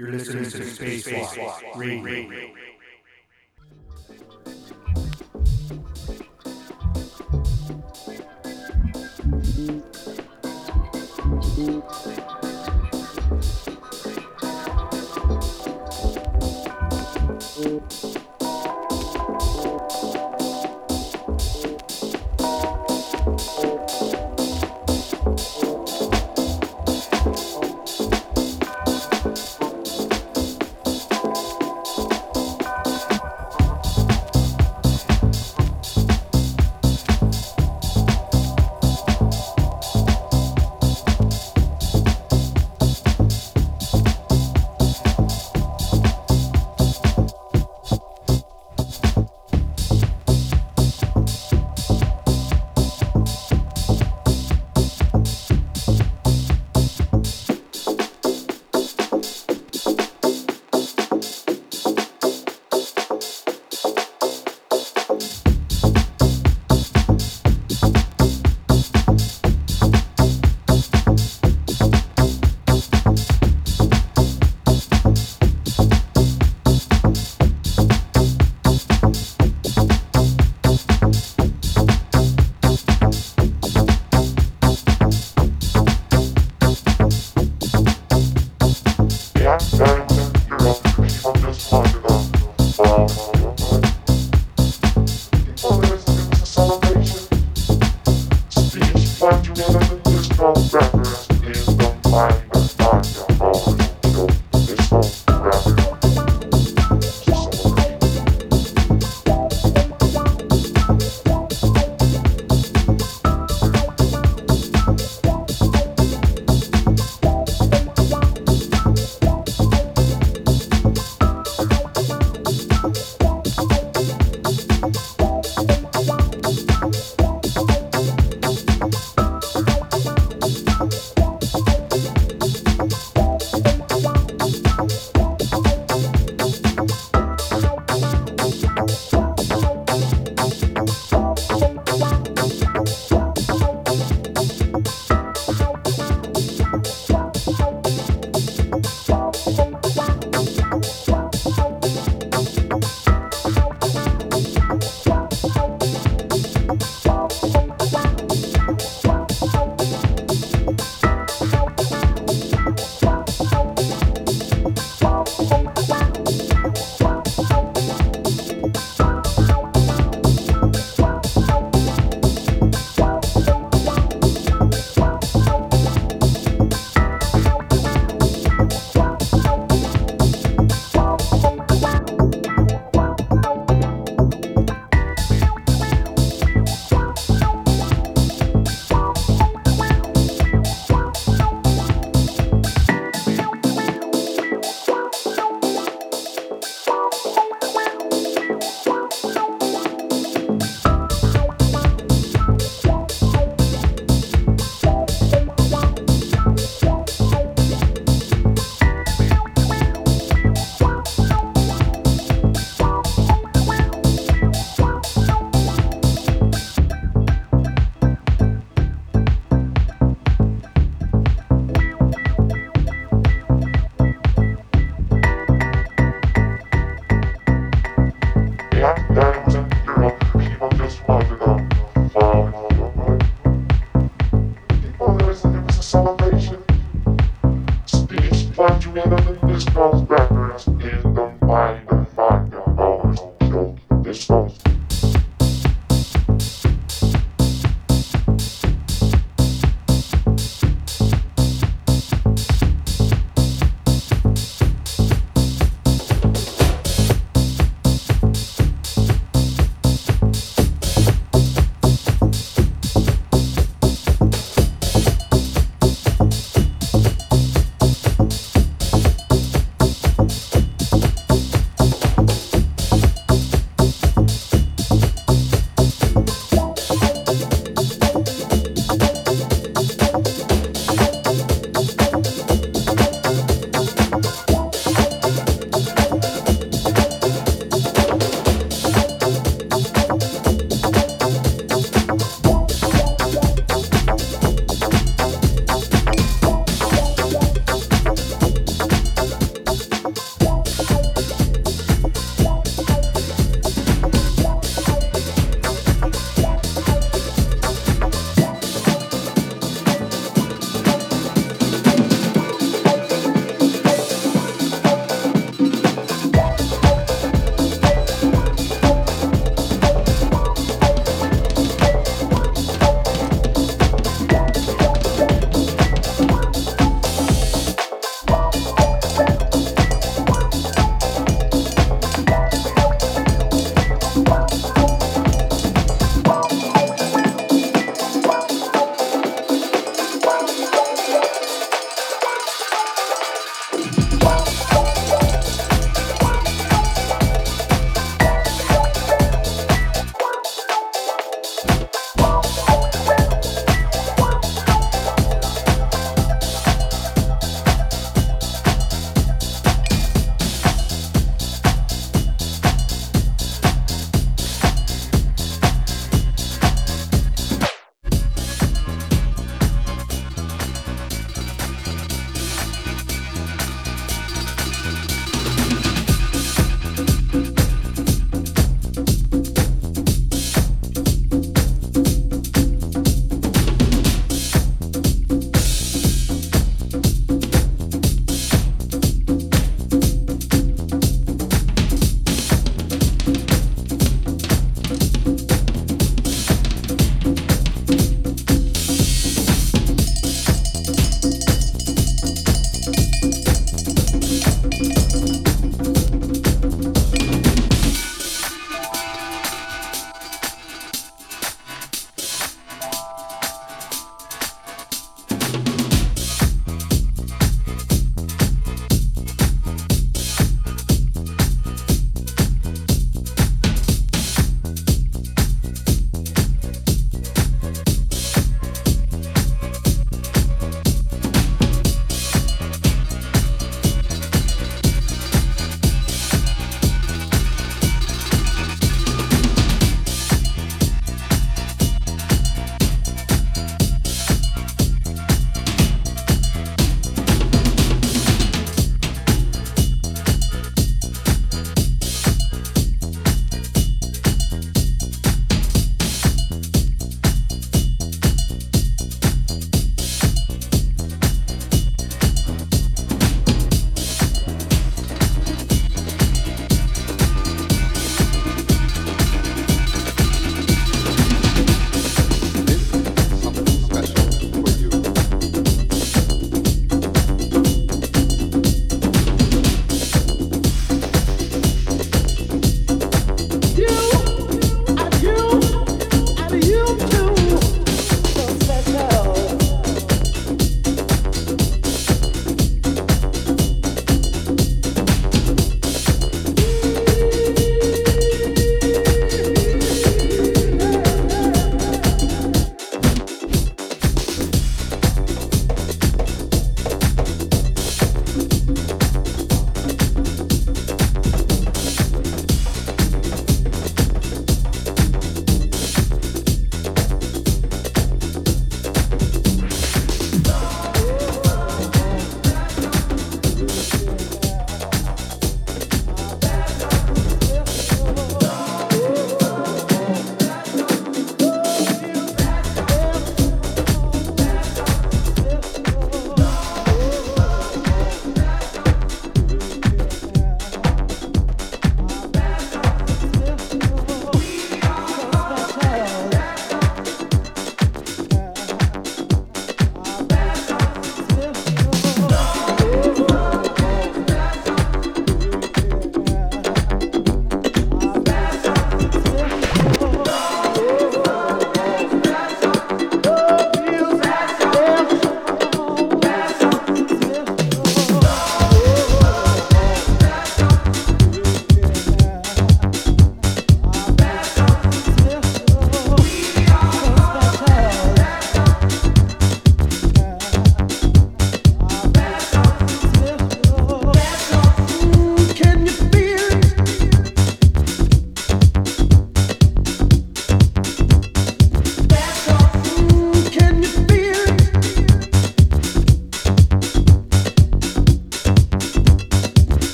You're listening to Spacewalk Radio.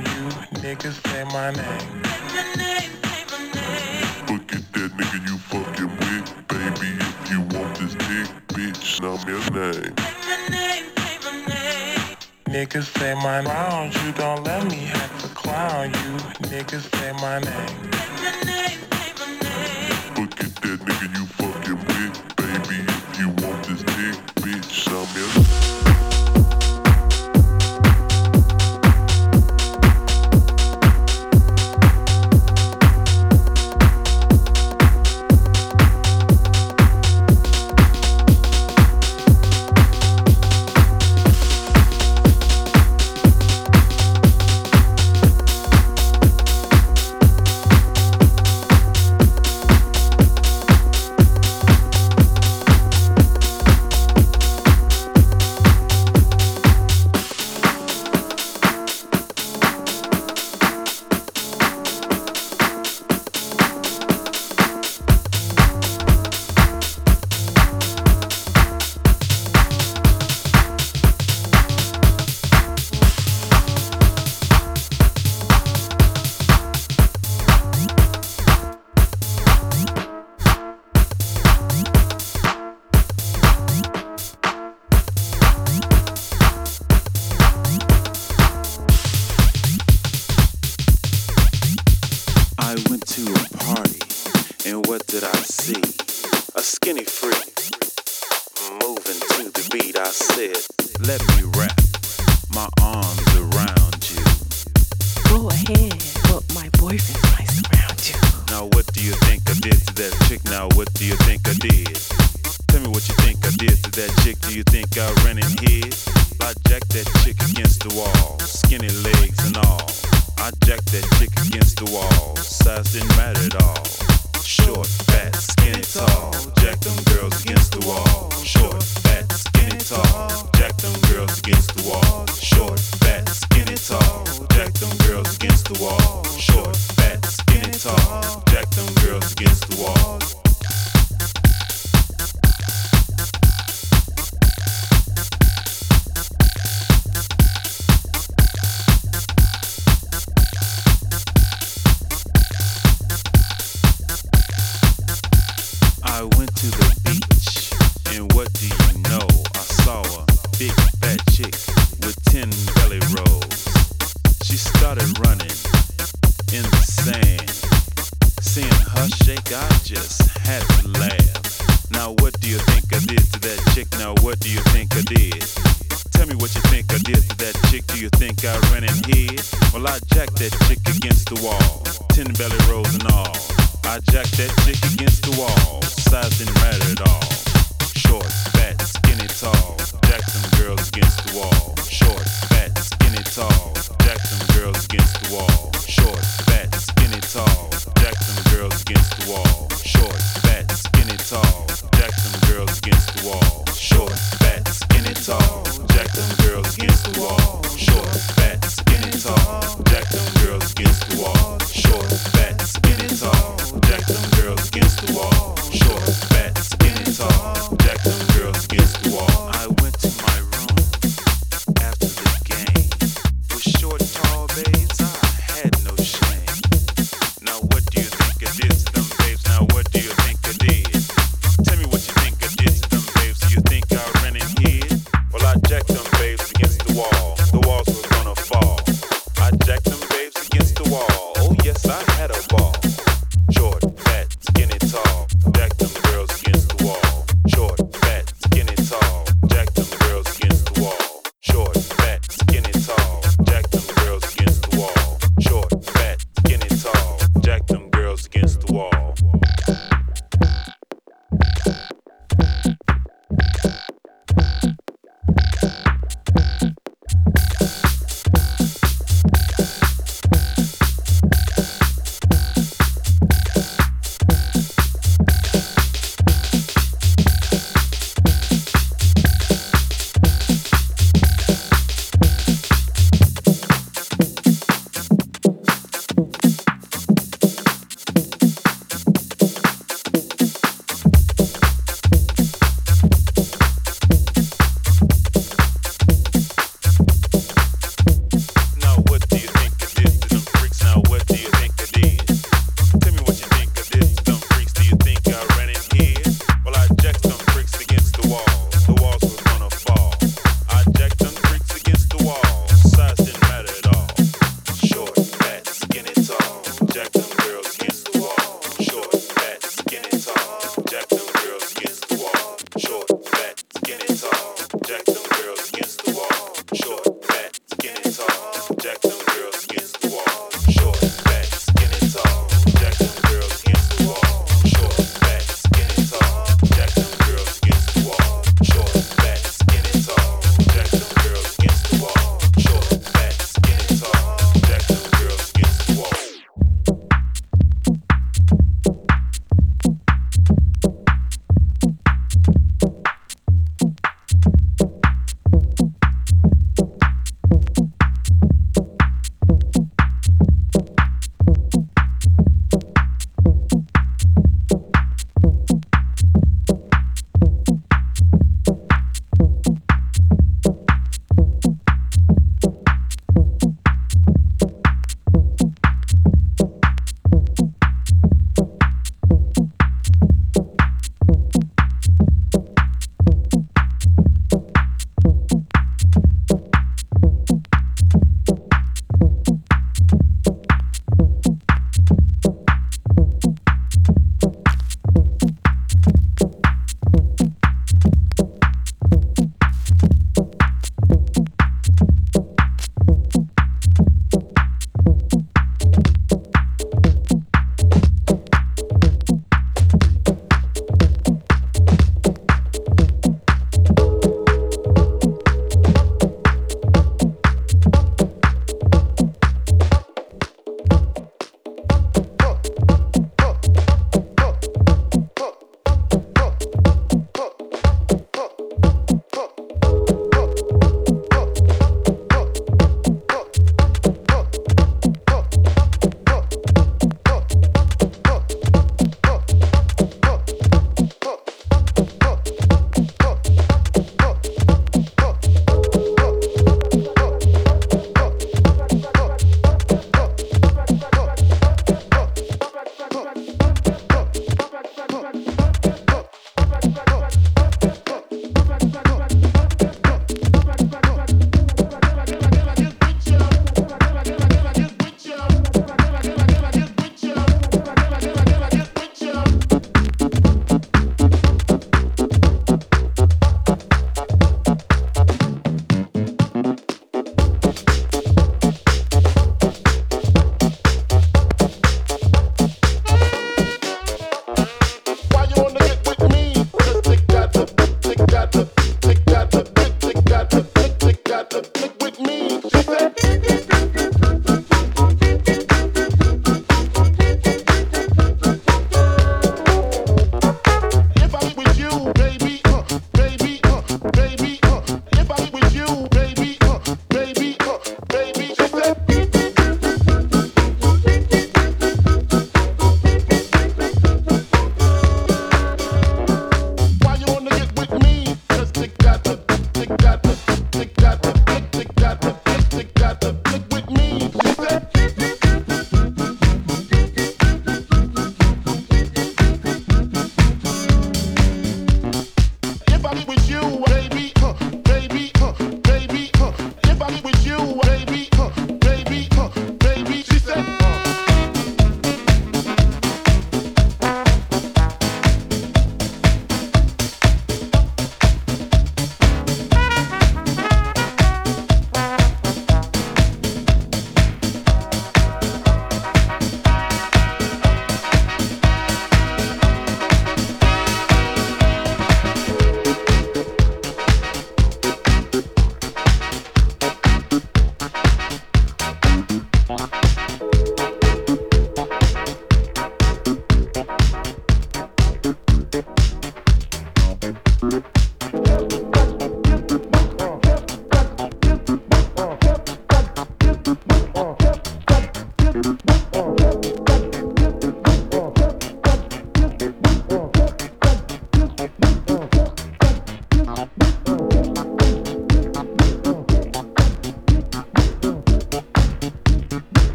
you niggas say my name. Look at that nigga you fucking with, baby. If you want this dick, bitch, now me your name. Niggas say my name. you don't let me have to clown you. Niggas say my name. Look at that nigga you fucking with, baby. If you want this dick, bitch, I'm your. name.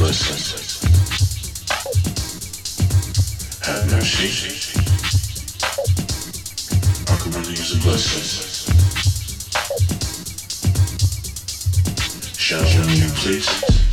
blessing. Have mercy. Our community is a blessing. Shout out, please.